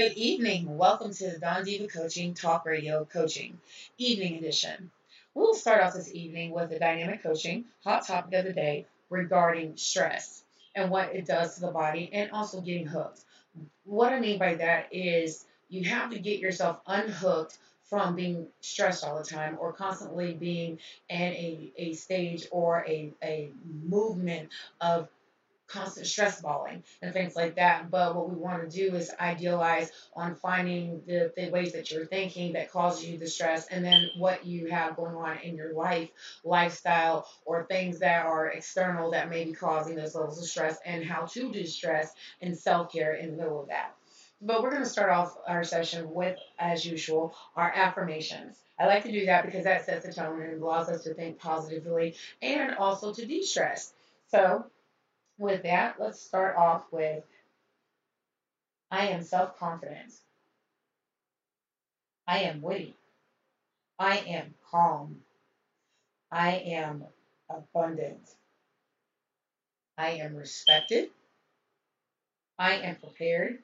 Good evening. Welcome to the Don Diva Coaching Talk Radio Coaching Evening Edition. We'll start off this evening with the dynamic coaching hot topic of the day regarding stress and what it does to the body and also getting hooked. What I mean by that is you have to get yourself unhooked from being stressed all the time or constantly being in a, a stage or a, a movement of constant stress balling and things like that. But what we want to do is idealize on finding the, the ways that you're thinking that cause you the stress and then what you have going on in your life, lifestyle, or things that are external that may be causing those levels of stress and how to distress and self care in the middle of that. But we're going to start off our session with, as usual, our affirmations. I like to do that because that sets the tone and allows us to think positively and also to de stress. So, with that, let's start off with I am self confident. I am witty. I am calm. I am abundant. I am respected. I am prepared.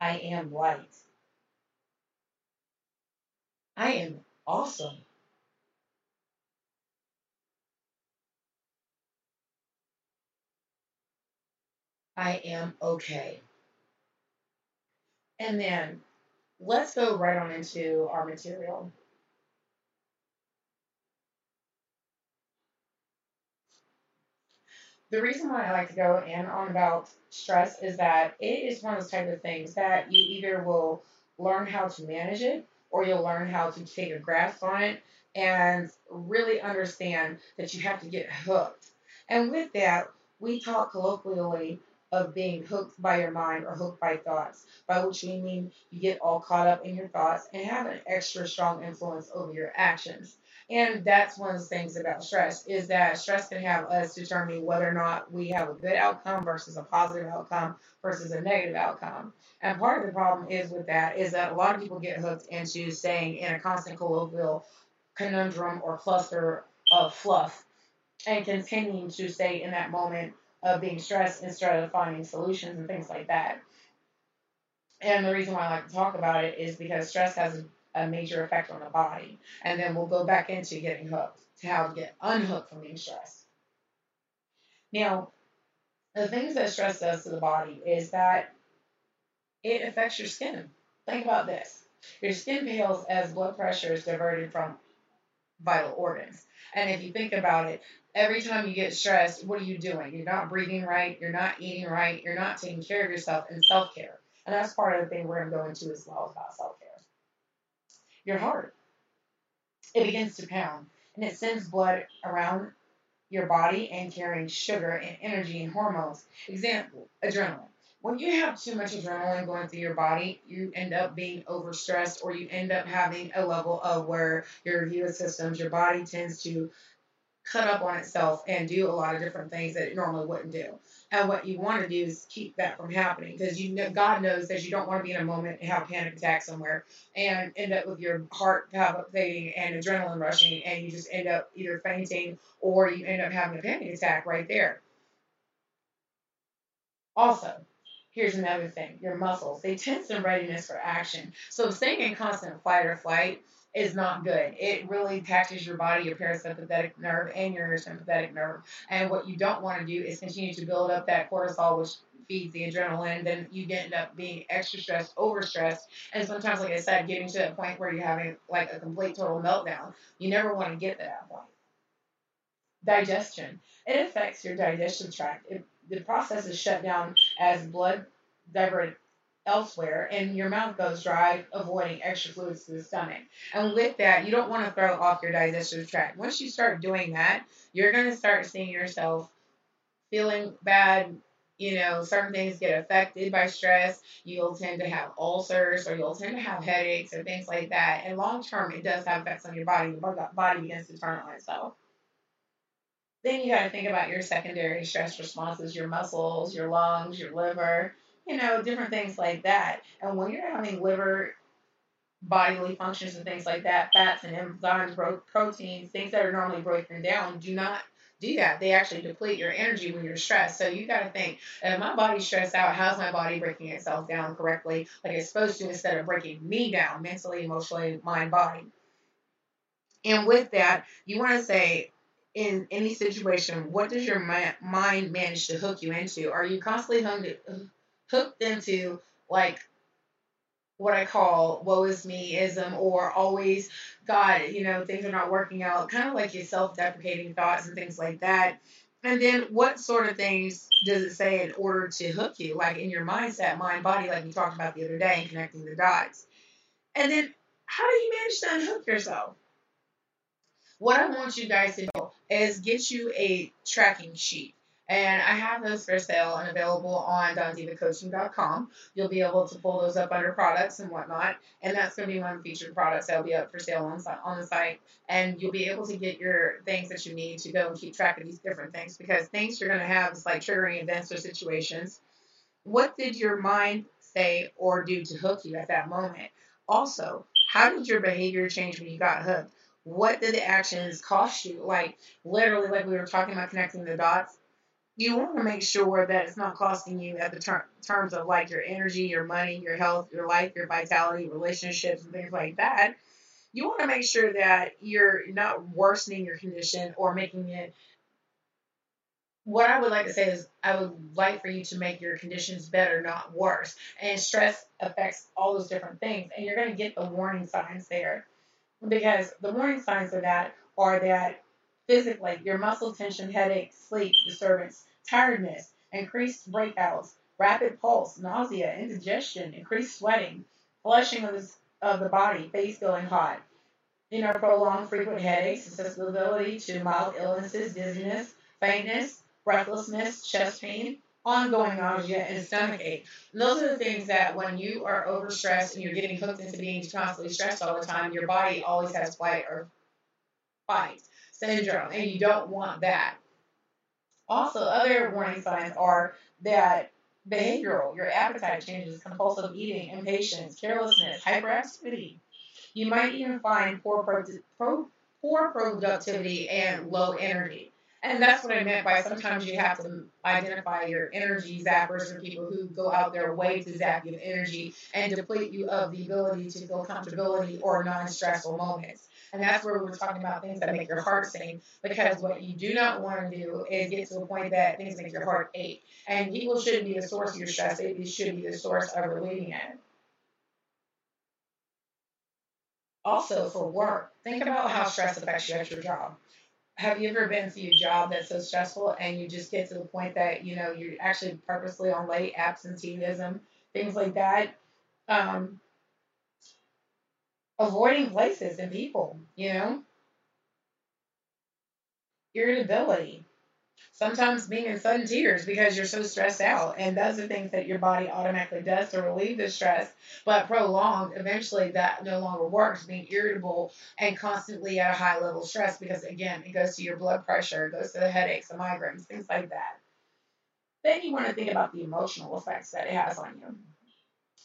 I am light. I am awesome. I am okay. And then let's go right on into our material. The reason why I like to go in on about stress is that it is one of those type of things that you either will learn how to manage it or you'll learn how to take a grasp on it and really understand that you have to get hooked. And with that, we talk colloquially of being hooked by your mind or hooked by thoughts, by which we mean you get all caught up in your thoughts and have an extra strong influence over your actions. And that's one of the things about stress is that stress can have us determine whether or not we have a good outcome versus a positive outcome versus a negative outcome. And part of the problem is with that is that a lot of people get hooked into staying in a constant colloquial conundrum or cluster of fluff and continuing to stay in that moment of being stressed instead of finding solutions and things like that. And the reason why I like to talk about it is because stress has a major effect on the body. And then we'll go back into getting hooked, to how to get unhooked from being stressed. Now, the things that stress does to the body is that it affects your skin. Think about this. Your skin pales as blood pressure is diverted from vital organs. And if you think about it, every time you get stressed, what are you doing? You're not breathing right, you're not eating right, you're not taking care of yourself and self care. And that's part of the thing we're going to go into as well about self care. Your heart, it begins to pound and it sends blood around your body and carrying sugar and energy and hormones. Example, adrenaline. When you have too much adrenaline going through your body, you end up being overstressed or you end up having a level of where your immune systems, your body tends to cut up on itself and do a lot of different things that it normally wouldn't do. And what you want to do is keep that from happening because you know God knows that you don't want to be in a moment and have a panic attack somewhere and end up with your heart palpitating and adrenaline rushing and you just end up either fainting or you end up having a panic attack right there. Also, here's another thing your muscles they tense in readiness for action so staying in constant fight or flight is not good. It really taxes your body, your parasympathetic nerve, and your sympathetic nerve. And what you don't want to do is continue to build up that cortisol, which feeds the adrenaline, then you end up being extra stressed, overstressed, and sometimes, like I said, getting to a point where you're having like a complete total meltdown. You never want to get to that point. Digestion. It affects your digestion tract. It, the process is shut down as blood diverted elsewhere and your mouth goes dry, avoiding extra fluids to the stomach. And with that, you don't want to throw off your digestive tract. Once you start doing that, you're going to start seeing yourself feeling bad. You know, certain things get affected by stress. You'll tend to have ulcers or you'll tend to have headaches or things like that. And long term, it does have effects on your body. Your body begins to turn on itself. Then you got to think about your secondary stress responses, your muscles, your lungs, your liver, you know, different things like that. And when you're having liver bodily functions and things like that, fats and enzymes, proteins, things that are normally broken down, do not do that. They actually deplete your energy when you're stressed. So you got to think, if my body's stressed out, how's my body breaking itself down correctly, like it's supposed to, instead of breaking me down mentally, emotionally, mind, body. And with that, you want to say, in any situation, what does your mind manage to hook you into? Are you constantly hooked into like what I call woe is me ism or always God, you know, things are not working out, kind of like your self deprecating thoughts and things like that. And then what sort of things does it say in order to hook you, like in your mindset, mind, body, like we talked about the other day, and connecting the dots? And then how do you manage to unhook yourself? What I want you guys to do is get you a tracking sheet. And I have those for sale and available on dondivacoaching.com. You'll be able to pull those up under products and whatnot. And that's going to be one featured products that'll be up for sale on, on the site. And you'll be able to get your things that you need to go and keep track of these different things because things you're going to have is like triggering events or situations. What did your mind say or do to hook you at that moment? Also, how did your behavior change when you got hooked? What did the actions cost you? Like, literally, like we were talking about connecting the dots you want to make sure that it's not costing you at the ter- terms of like your energy, your money, your health, your life, your vitality, relationships, and things like that. You want to make sure that you're not worsening your condition or making it. What I would like to say is, I would like for you to make your conditions better, not worse. And stress affects all those different things, and you're going to get the warning signs there, because the warning signs of that are that physically, your muscle tension, headache, sleep disturbance, tiredness, increased breakouts, rapid pulse, nausea, indigestion, increased sweating, flushing of the, of the body, face going hot, you know, prolonged frequent headaches, susceptibility to mild illnesses, dizziness, faintness, breathlessness, chest pain, ongoing nausea, and stomach ache. And those are the things that when you are overstressed and you're getting hooked into being constantly stressed all the time, your body always has flight or fight syndrome, and you don't want that. Also, other warning signs are that behavioral, your appetite changes, compulsive eating, impatience, carelessness, hyperactivity. You might even find poor, pro- pro- poor productivity and low energy. And that's what I meant by sometimes you have to identify your energy zappers or people who go out their way to zap you energy and deplete you of the ability to feel comfortability or non stressful moments. And that's where we're talking about things that make your heart sing. Because what you do not want to do is get to a point that things make your heart ache. And people shouldn't be the source of your stress, they should be the source of relieving it. Also, for work, think about how stress affects you at your job. Have you ever been to a job that's so stressful and you just get to the point that, you know, you're actually purposely on late absenteeism, things like that? Um, avoiding places and people, you know? Irritability. Sometimes being in sudden tears because you're so stressed out. And those are things that your body automatically does to relieve the stress. But prolonged, eventually that no longer works, being irritable and constantly at a high level of stress because, again, it goes to your blood pressure, it goes to the headaches, the migraines, things like that. Then you want to think about the emotional effects that it has on you.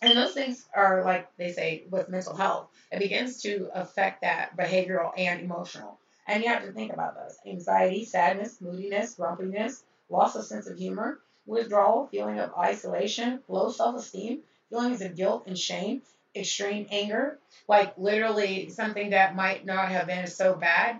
And those things are like they say with mental health, it begins to affect that behavioral and emotional. And you have to think about those. Anxiety, sadness, moodiness, grumpiness, loss of sense of humor, withdrawal, feeling of isolation, low self esteem, feelings of guilt and shame, extreme anger, like literally something that might not have been so bad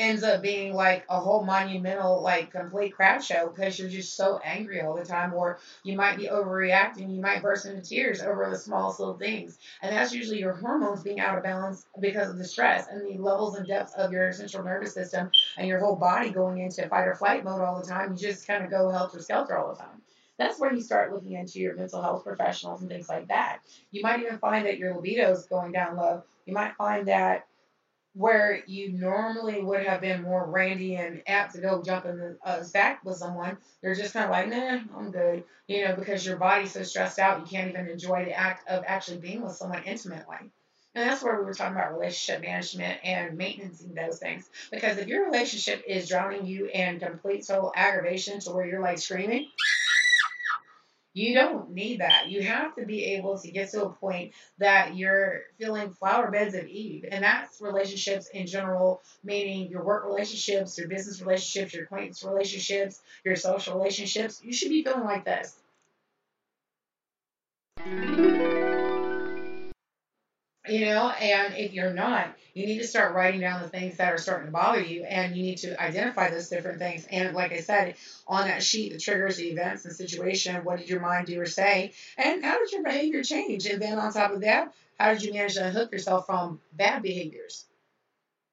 ends up being like a whole monumental, like complete crap show because you're just so angry all the time, or you might be overreacting. You might burst into tears over the smallest little things. And that's usually your hormones being out of balance because of the stress and the levels and depths of your central nervous system and your whole body going into fight or flight mode all the time. You just kind of go helter skelter all the time that's where you start looking into your mental health professionals and things like that. You might even find that your libido is going down low. You might find that where you normally would have been more randy and apt to go jump in the uh, stack with someone, you're just kind of like, nah, I'm good, you know, because your body's so stressed out, you can't even enjoy the act of actually being with someone intimately. And that's where we were talking about relationship management and maintaining those things. Because if your relationship is drowning you in complete total aggravation to where you're like screaming, you don't need that. You have to be able to get to a point that you're feeling flower beds of Eve. And that's relationships in general, meaning your work relationships, your business relationships, your acquaintance relationships, your social relationships. You should be feeling like this. You know, and if you're not, you need to start writing down the things that are starting to bother you and you need to identify those different things. And like I said, on that sheet, the triggers, the events, and situation, what did your mind do or say? And how did your behavior change? And then on top of that, how did you manage to unhook yourself from bad behaviors?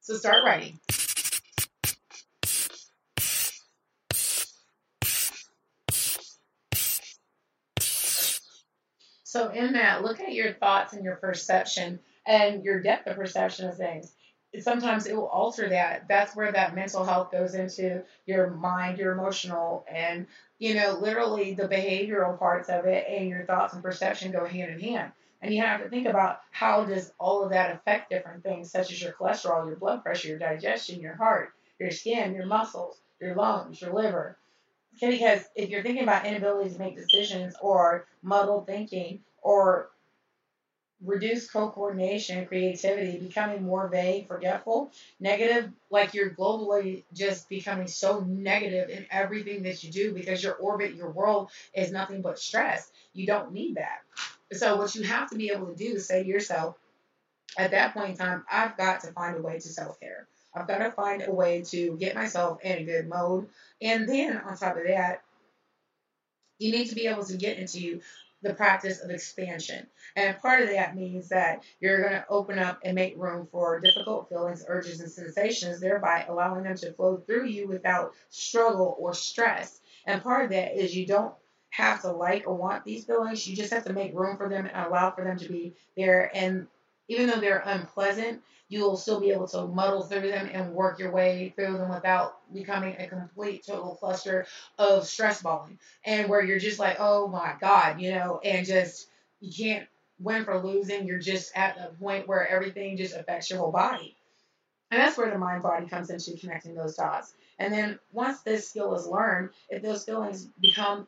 So start writing. So in that, look at your thoughts and your perception and your depth of perception of things. Sometimes it will alter that. That's where that mental health goes into your mind, your emotional, and you know, literally the behavioral parts of it and your thoughts and perception go hand in hand. And you have to think about how does all of that affect different things, such as your cholesterol, your blood pressure, your digestion, your heart, your skin, your muscles, your lungs, your liver. Because if you're thinking about inability to make decisions or muddled thinking or reduced co-coordination, creativity, becoming more vague, forgetful, negative, like you're globally just becoming so negative in everything that you do because your orbit, your world is nothing but stress. You don't need that. So what you have to be able to do is say to yourself, at that point in time, I've got to find a way to self-care. I've got to find a way to get myself in a good mode. And then on top of that, you need to be able to get into the practice of expansion. And part of that means that you're going to open up and make room for difficult feelings, urges, and sensations, thereby allowing them to flow through you without struggle or stress. And part of that is you don't have to like or want these feelings, you just have to make room for them and allow for them to be there. And even though they're unpleasant, you'll still be able to muddle through them and work your way through them without becoming a complete total cluster of stress balling. And where you're just like oh my god you know and just you can't win for losing. You're just at the point where everything just affects your whole body. And that's where the mind body comes into connecting those dots. And then once this skill is learned if those feelings become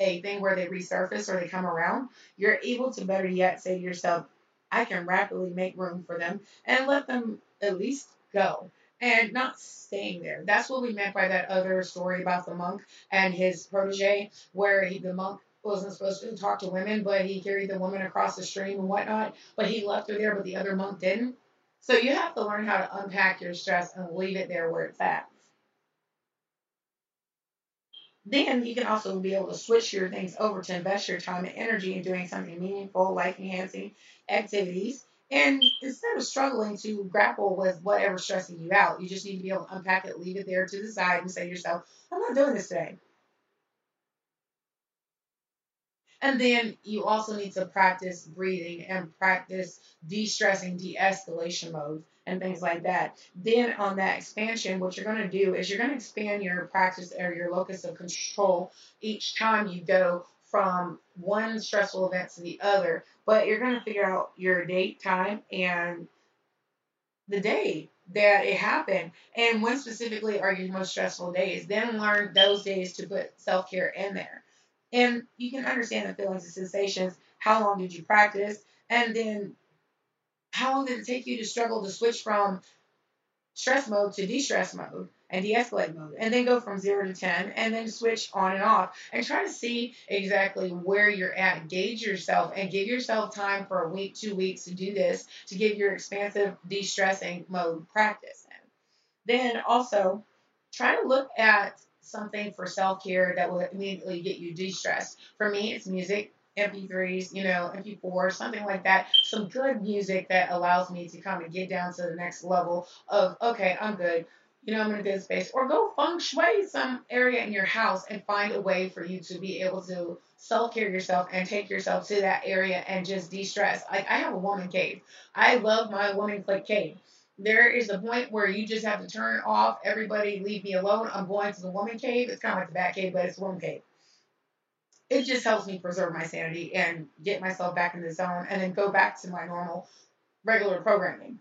a thing where they resurface or they come around you're able to better yet say to yourself I can rapidly make room for them and let them at least go and not staying there. That's what we meant by that other story about the monk and his protege, where he, the monk wasn't supposed to talk to women, but he carried the woman across the stream and whatnot, but he left her there, but the other monk didn't. So you have to learn how to unpack your stress and leave it there where it's at. Then you can also be able to switch your things over to invest your time and energy in doing something meaningful, life enhancing activities. And instead of struggling to grapple with whatever's stressing you out, you just need to be able to unpack it, leave it there to the side, and say to yourself, I'm not doing this today. And then you also need to practice breathing and practice de stressing, de escalation modes and things like that. Then on that expansion, what you're going to do is you're going to expand your practice or your locus of control each time you go from one stressful event to the other. But you're going to figure out your date, time, and the day that it happened and when specifically are your most stressful days. Then learn those days to put self care in there. And you can understand the feelings and sensations. How long did you practice? And then how long did it take you to struggle to switch from stress mode to de-stress mode and de-escalate mode and then go from 0 to 10 and then switch on and off and try to see exactly where you're at gauge yourself and give yourself time for a week two weeks to do this to give your expansive de-stressing mode practice Then also try to look at something for self care that will immediately get you de stressed. For me, it's music. MP3s, you know, MP4, something like that. Some good music that allows me to kind of get down to the next level of, okay, I'm good. You know, I'm in a good space. Or go feng shui some area in your house and find a way for you to be able to self care yourself and take yourself to that area and just de stress. Like, I have a woman cave. I love my woman click cave. There is a point where you just have to turn off everybody, leave me alone. I'm going to the woman cave. It's kind of like the bat cave, but it's woman cave it just helps me preserve my sanity and get myself back in the zone and then go back to my normal regular programming.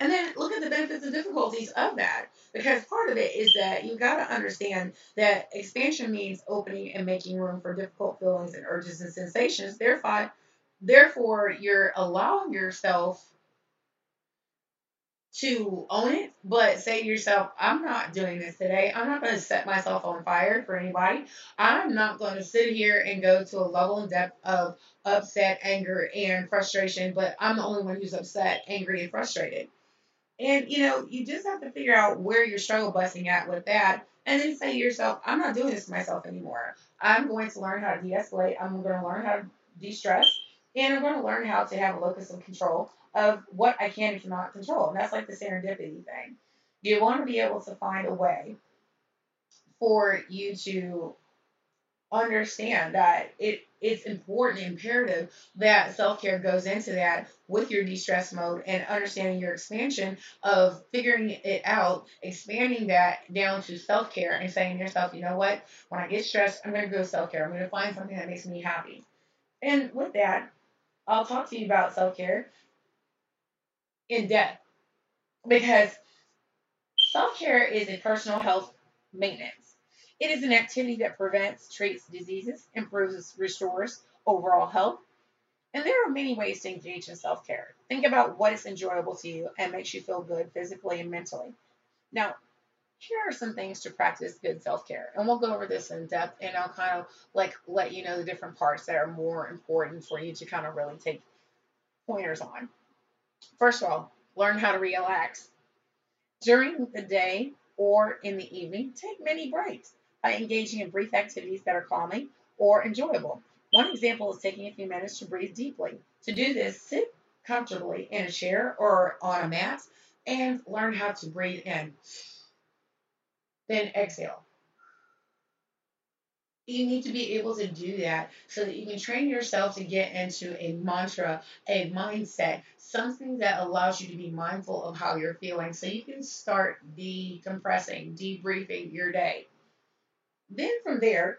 And then look at the benefits and difficulties of that. Because part of it is that you got to understand that expansion means opening and making room for difficult feelings and urges and sensations. Therefore, therefore you're allowing yourself to own it, but say to yourself, I'm not doing this today. I'm not going to set myself on fire for anybody. I'm not going to sit here and go to a level and depth of upset, anger, and frustration, but I'm the only one who's upset, angry, and frustrated. And you know, you just have to figure out where you're struggle busting at with that, and then say to yourself, I'm not doing this to myself anymore. I'm going to learn how to de escalate, I'm going to learn how to de stress, and I'm going to learn how to have a locus of control of what I can and cannot control. And that's like the serendipity thing. You want to be able to find a way for you to understand that it it's important, imperative that self care goes into that with your de stress mode and understanding your expansion of figuring it out, expanding that down to self care and saying to yourself, you know what, when I get stressed, I'm going to go self care. I'm going to find something that makes me happy. And with that, I'll talk to you about self care in depth because self care is a personal health maintenance. It is an activity that prevents, treats diseases, improves, restores overall health. And there are many ways to engage in self care. Think about what is enjoyable to you and makes you feel good physically and mentally. Now, here are some things to practice good self care. And we'll go over this in depth and I'll kind of like let you know the different parts that are more important for you to kind of really take pointers on. First of all, learn how to relax. During the day or in the evening, take many breaks by engaging in brief activities that are calming or enjoyable. One example is taking a few minutes to breathe deeply. To do this, sit comfortably in a chair or on a mat and learn how to breathe in. Then exhale you need to be able to do that so that you can train yourself to get into a mantra, a mindset, something that allows you to be mindful of how you're feeling so you can start decompressing, debriefing your day. Then from there,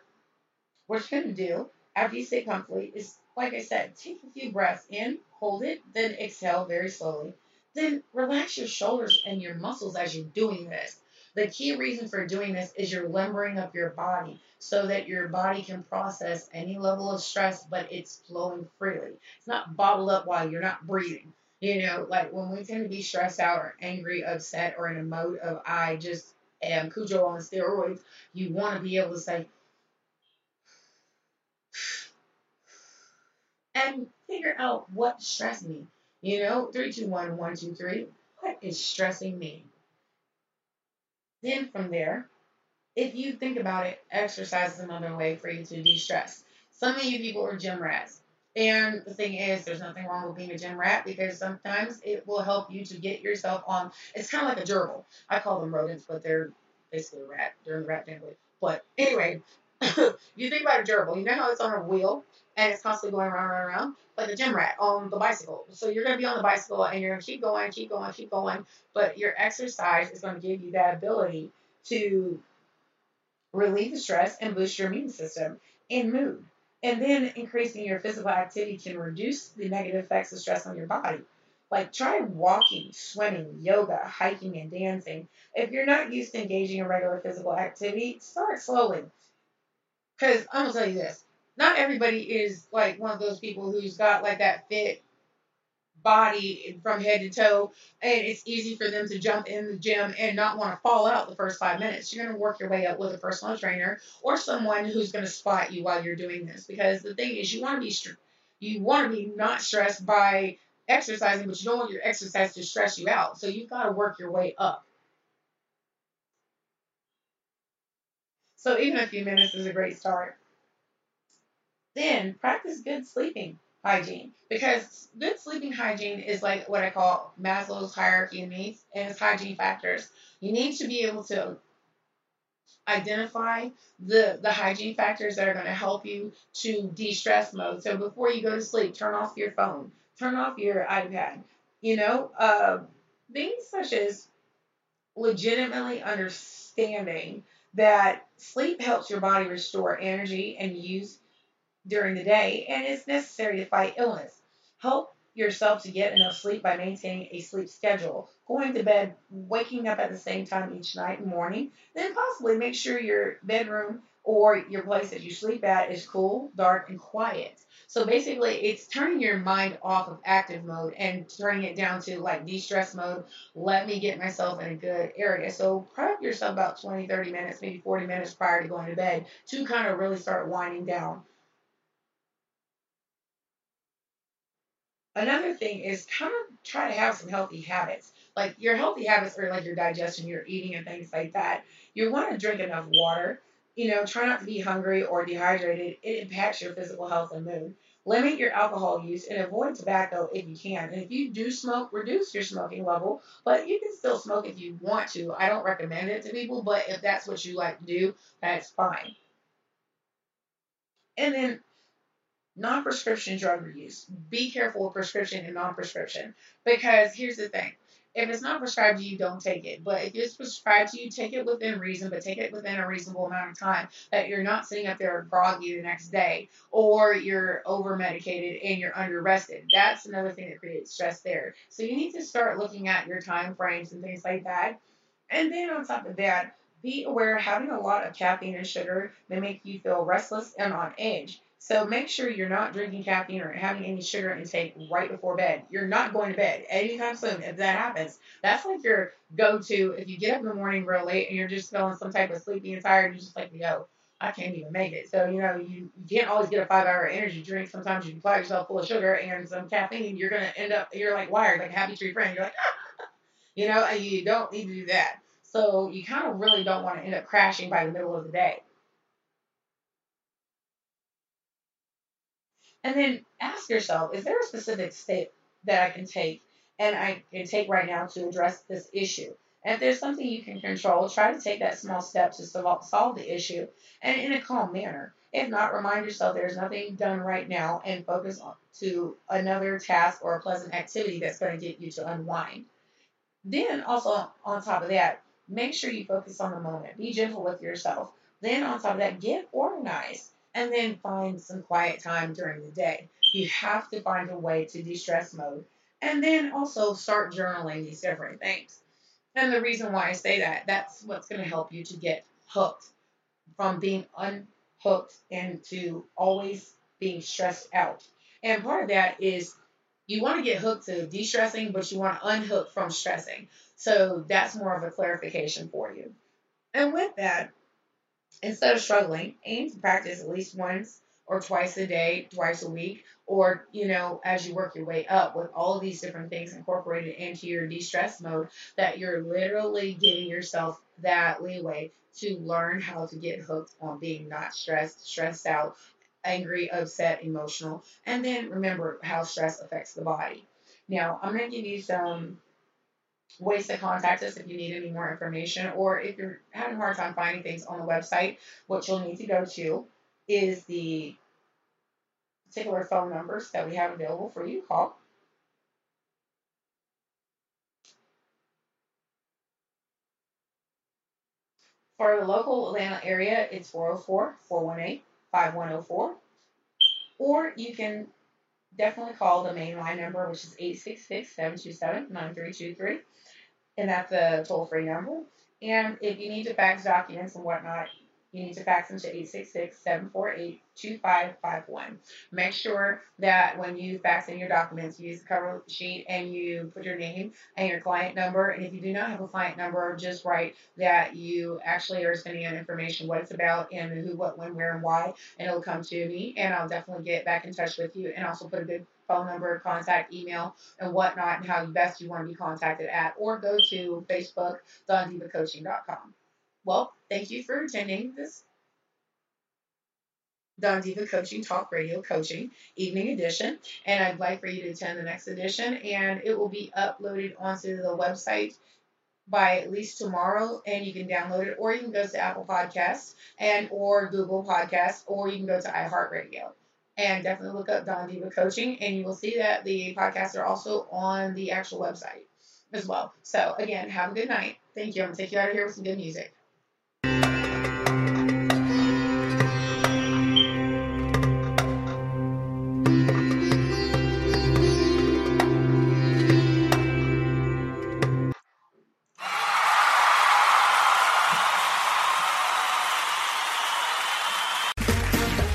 what you're going to do after you sit comfortably is, like I said, take a few breaths in, hold it, then exhale very slowly. Then relax your shoulders and your muscles as you're doing this. The key reason for doing this is you're limbering up your body so that your body can process any level of stress, but it's flowing freely. It's not bottled up while you're not breathing. You know, like when we tend to be stressed out or angry, upset, or in a mode of I just am Cujo on steroids, you want to be able to say, and figure out what's stressing me. You know, three, two, one, one, two, three. What is stressing me? Then from there, if you think about it, exercise is another way for you to de-stress. Some of you people are gym rats. And the thing is, there's nothing wrong with being a gym rat because sometimes it will help you to get yourself on. It's kind of like a gerbil. I call them rodents, but they're basically a rat. They're in the rat family. But anyway, you think about a gerbil. You know how it's on a wheel and it's constantly going around, around, around, like a gym rat on the bicycle. So you're going to be on the bicycle and you're going to keep going, keep going, keep going. But your exercise is going to give you that ability to relieve the stress and boost your immune system and mood. And then increasing your physical activity can reduce the negative effects of stress on your body. Like try walking, swimming, yoga, hiking, and dancing. If you're not used to engaging in regular physical activity, start slowly. Because I'm gonna tell you this, not everybody is like one of those people who's got like that fit body from head to toe, and it's easy for them to jump in the gym and not want to fall out the first five minutes. You're going to work your way up with a personal trainer or someone who's going to spot you while you're doing this because the thing is, you want to be you want to be not stressed by exercising, but you don't want your exercise to stress you out. So you've got to work your way up. So even a few minutes is a great start. Then practice good sleeping hygiene because good sleeping hygiene is like what I call Maslow's hierarchy of needs and its hygiene factors. You need to be able to identify the the hygiene factors that are going to help you to de-stress mode. So before you go to sleep, turn off your phone, turn off your iPad. You know, uh, things such as legitimately understanding that sleep helps your body restore energy and use during the day and is necessary to fight illness. Help yourself to get enough sleep by maintaining a sleep schedule, going to bed, waking up at the same time each night and morning, then possibly make sure your bedroom or your place that you sleep at is cool, dark, and quiet. So basically, it's turning your mind off of active mode and turning it down to like de stress mode. Let me get myself in a good area. So prep yourself about 20, 30 minutes, maybe 40 minutes prior to going to bed to kind of really start winding down. Another thing is kind of try to have some healthy habits. Like your healthy habits are like your digestion, your eating, and things like that. You want to drink enough water. You know, try not to be hungry or dehydrated. It impacts your physical health and mood. Limit your alcohol use and avoid tobacco if you can. And if you do smoke, reduce your smoking level. But you can still smoke if you want to. I don't recommend it to people, but if that's what you like to do, that's fine. And then non prescription drug use. Be careful with prescription and non prescription. Because here's the thing if it's not prescribed to you, don't take it. But if it's prescribed to you, take it within reason, but take it within a reasonable amount of time that you're not sitting up there groggy the next day or you're over medicated and you're under rested. That's another thing that creates stress there. So you need to start looking at your time frames and things like that. And then on top of that, be aware having a lot of caffeine and sugar may make you feel restless and on edge. So make sure you're not drinking caffeine or having any sugar intake right before bed. You're not going to bed anytime soon. If that happens, that's like your go-to. If you get up in the morning real late and you're just feeling some type of sleepy and tired, you're just like, yo, I can't even make it. So you know, you, can't always get a five-hour energy drink. Sometimes you apply yourself full of sugar and some caffeine. You're gonna end up, you're like wired, like a happy tree friend. You're like, ah. you know, and you don't need to do that. So you kind of really don't want to end up crashing by the middle of the day. And then ask yourself, is there a specific step that I can take and I can take right now to address this issue? And if there's something you can control, try to take that small step to solve the issue and in a calm manner. If not, remind yourself there's nothing done right now and focus on to another task or a pleasant activity that's going to get you to unwind. Then also on top of that, make sure you focus on the moment. Be gentle with yourself. Then on top of that, get organized and then find some quiet time during the day. You have to find a way to de stress mode. And then also start journaling these different things. And the reason why I say that, that's what's going to help you to get hooked from being unhooked into always being stressed out. And part of that is you want to get hooked to de stressing, but you want to unhook from stressing. So that's more of a clarification for you. And with that, instead of struggling, aim to practice at least once or twice a day, twice a week, or you know, as you work your way up with all these different things incorporated into your de-stress mode, that you're literally giving yourself that leeway to learn how to get hooked on being not stressed, stressed out, angry, upset, emotional, and then remember how stress affects the body. Now, I'm going to give you some ways to contact us if you need any more information or if you're having a hard time finding things on the website, what you'll need to go to is the particular phone numbers that we have available for you call. For the local Atlanta area, it's 404 418 5104. Or you can definitely call the main line number, which is 866 727 9323 and that's a toll free number. And if you need to fax documents and whatnot, you need to fax them to 866-748-2551. Make sure that when you fax in your documents, you use the cover sheet and you put your name and your client number. And if you do not have a client number, just write that you actually are sending out information, what it's about, and who, what, when, where, and why. And it'll come to me, and I'll definitely get back in touch with you and also put a good phone number, contact, email, and whatnot, and how best you want to be contacted at, or go to Facebook, dondivacoaching.com. Well, thank you for attending this Don Diva Coaching Talk Radio Coaching Evening Edition, and I'd like for you to attend the next edition, and it will be uploaded onto the website by at least tomorrow and you can download it or you can go to Apple Podcasts and or Google Podcasts or you can go to iHeartRadio and definitely look up Don Diva Coaching and you will see that the podcasts are also on the actual website as well. So again, have a good night. Thank you. I'm gonna take you out of here with some good music.